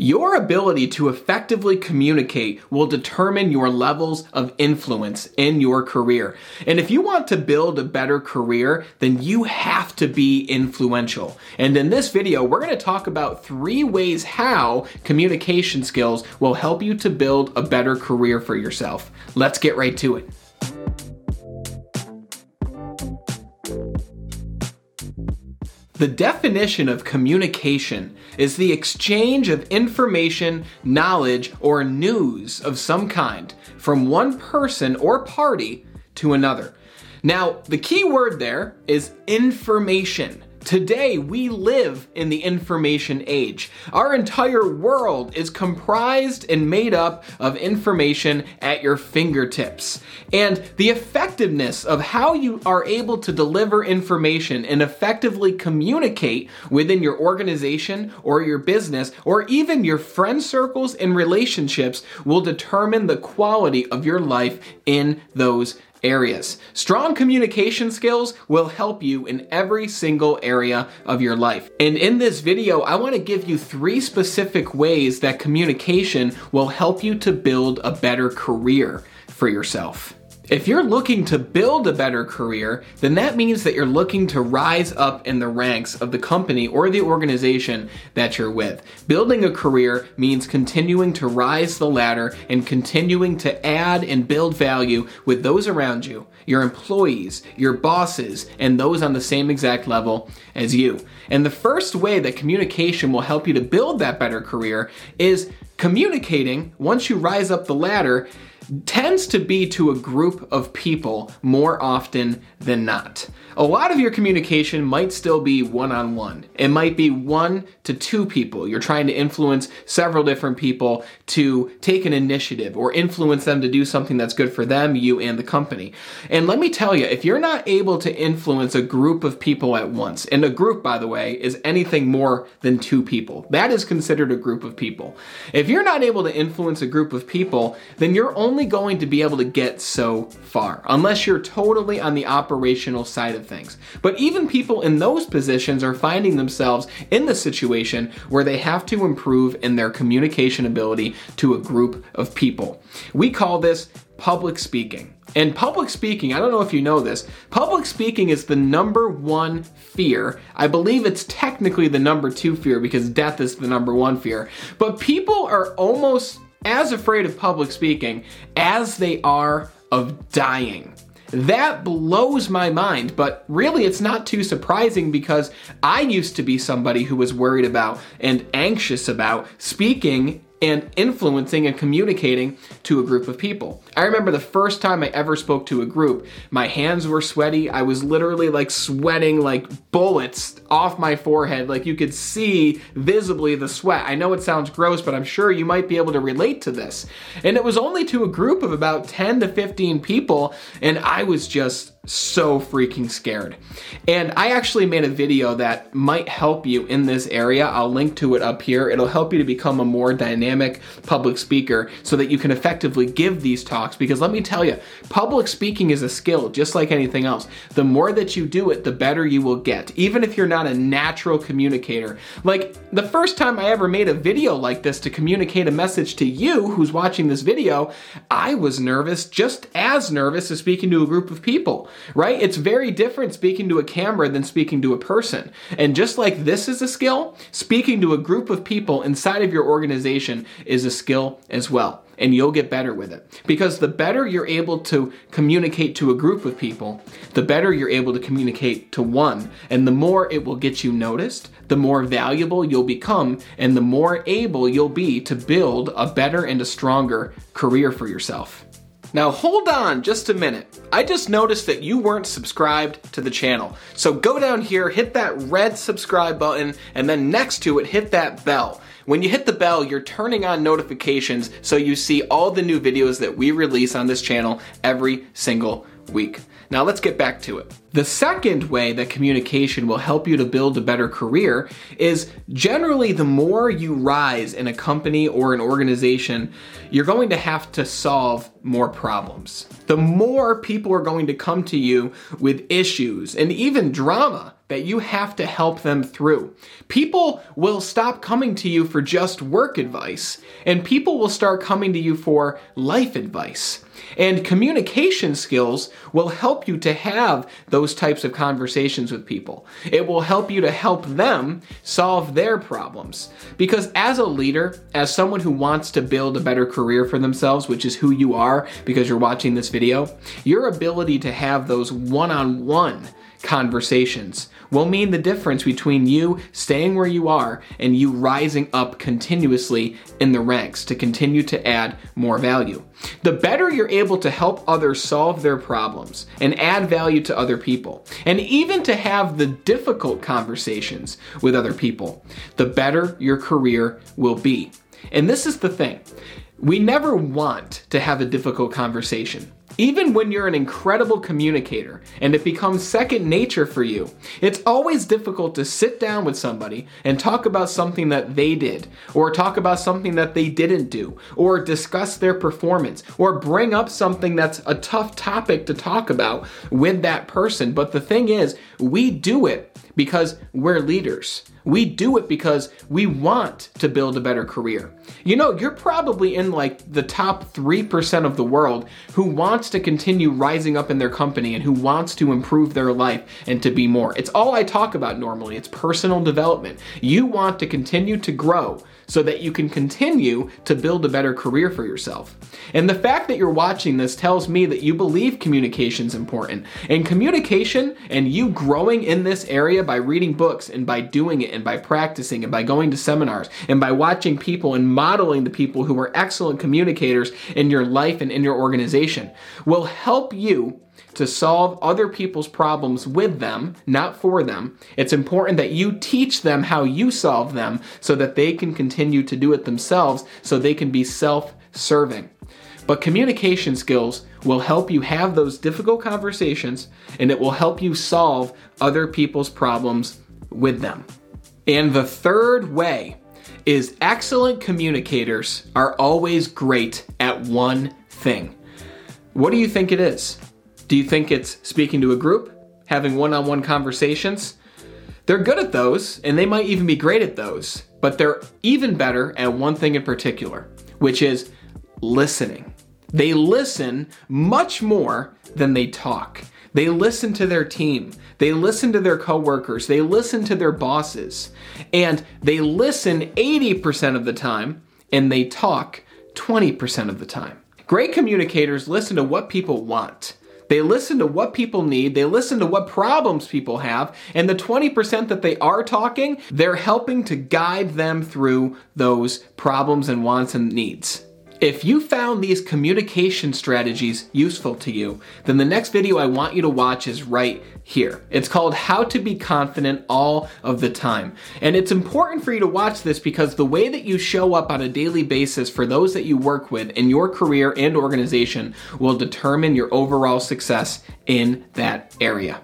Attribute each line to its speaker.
Speaker 1: Your ability to effectively communicate will determine your levels of influence in your career. And if you want to build a better career, then you have to be influential. And in this video, we're going to talk about three ways how communication skills will help you to build a better career for yourself. Let's get right to it. The definition of communication is the exchange of information, knowledge, or news of some kind from one person or party to another. Now, the key word there is information. Today, we live in the information age. Our entire world is comprised and made up of information at your fingertips. And the effectiveness of how you are able to deliver information and effectively communicate within your organization or your business or even your friend circles and relationships will determine the quality of your life in those areas. Strong communication skills will help you in every single area of your life. And in this video, I want to give you three specific ways that communication will help you to build a better career for yourself. If you're looking to build a better career, then that means that you're looking to rise up in the ranks of the company or the organization that you're with. Building a career means continuing to rise the ladder and continuing to add and build value with those around you, your employees, your bosses, and those on the same exact level as you. And the first way that communication will help you to build that better career is communicating once you rise up the ladder tends to be to a group of people more often than not. A lot of your communication might still be one on one. It might be one to two people. You're trying to influence several different people to take an initiative or influence them to do something that's good for them, you, and the company. And let me tell you, if you're not able to influence a group of people at once, and a group, by the way, is anything more than two people, that is considered a group of people. If you're not able to influence a group of people, then you're only going to be able to get so far, unless you're totally on the operational side of things. But even people in those positions are finding themselves in the situation where they have to improve in their communication ability to a group of people. We call this public speaking. And public speaking, I don't know if you know this, public speaking is the number one fear. I believe it's technically the number two fear because death is the number one fear. But people are almost as afraid of public speaking as they are of dying. That blows my mind, but really it's not too surprising because I used to be somebody who was worried about and anxious about speaking and influencing and communicating to a group of people. I remember the first time I ever spoke to a group, my hands were sweaty. I was literally like sweating like bullets off my forehead. Like you could see visibly the sweat. I know it sounds gross, but I'm sure you might be able to relate to this. And it was only to a group of about 10 to 15 people, and I was just so freaking scared. And I actually made a video that might help you in this area. I'll link to it up here. It'll help you to become a more dynamic public speaker so that you can effectively give these talks. Because let me tell you, public speaking is a skill just like anything else. The more that you do it, the better you will get, even if you're not a natural communicator. Like the first time I ever made a video like this to communicate a message to you who's watching this video, I was nervous, just as nervous as speaking to a group of people right? It's very different speaking to a camera than speaking to a person. And just like this is a skill, speaking to a group of people inside of your organization is a skill as well. And you'll get better with it. Because the better you're able to communicate to a group of people, the better you're able to communicate to one. And the more it will get you noticed, the more valuable you'll become, and the more able you'll be to build a better and a stronger career for yourself. Now hold on just a minute. I just noticed that you weren't subscribed to the channel. So go down here, hit that red subscribe button, and then next to it, hit that bell. When you hit the bell, you're turning on notifications so you see all the new videos that we release on this channel every single week. Now let's get back to it. The second way that communication will help you to build a better career is generally the more you rise in a company or an organization, you're going to have to solve more problems. The more people are going to come to you with issues and even drama that you have to help them through. People will stop coming to you for just work advice, and people will start coming to you for life advice. And communication skills will help you to have those types of conversations with people. It will help you to help them solve their problems. Because as a leader, as someone who wants to build a better career for themselves, which is who you are because you're watching this video, your ability to have those one on one conversations will mean the difference between you staying where you are and you rising up continuously in the ranks to continue to add more value. The better you're able to help others solve their problems and add value to other people, and even to have the difficult conversations with other people, the better your career will be. And this is the thing. We never want to have a difficult conversation. Even when you're an incredible communicator and it becomes second nature for you, it's always difficult to sit down with somebody and talk about something that they did, or talk about something that they didn't do, or discuss their performance, or bring up something that's a tough topic to talk about with that person. But the thing is, we do it because we're leaders. We do it because we want to build a better career. You know, you're probably in like the top 3% of the world who wants to continue rising up in their company and who wants to improve their life and to be more. It's all I talk about normally. It's personal development. You want to continue to grow so that you can continue to build a better career for yourself. And the fact that you're watching this tells me that you believe communication is important. And communication and you growing in this area by reading books and by doing it and by practicing and by going to seminars and by watching people and modeling the people who are excellent communicators in your life and in your organization will help you to solve other people's problems with them, not for them. It's important that you teach them how you solve them so that they can continue to do it themselves so they can be self serving. But communication skills will help you have those difficult conversations and it will help you solve other people's problems with them. And the third way is excellent communicators are always great at one thing. What do you think it is? Do you think it's speaking to a group, having one on one conversations? They're good at those, and they might even be great at those, but they're even better at one thing in particular, which is listening. They listen much more than they talk. They listen to their team. They listen to their coworkers. They listen to their bosses. And they listen 80% of the time and they talk 20% of the time. Great communicators listen to what people want. They listen to what people need, they listen to what problems people have, and the 20% that they are talking, they're helping to guide them through those problems and wants and needs. If you found these communication strategies useful to you, then the next video I want you to watch is right here. It's called How to Be Confident All of the Time. And it's important for you to watch this because the way that you show up on a daily basis for those that you work with in your career and organization will determine your overall success in that area.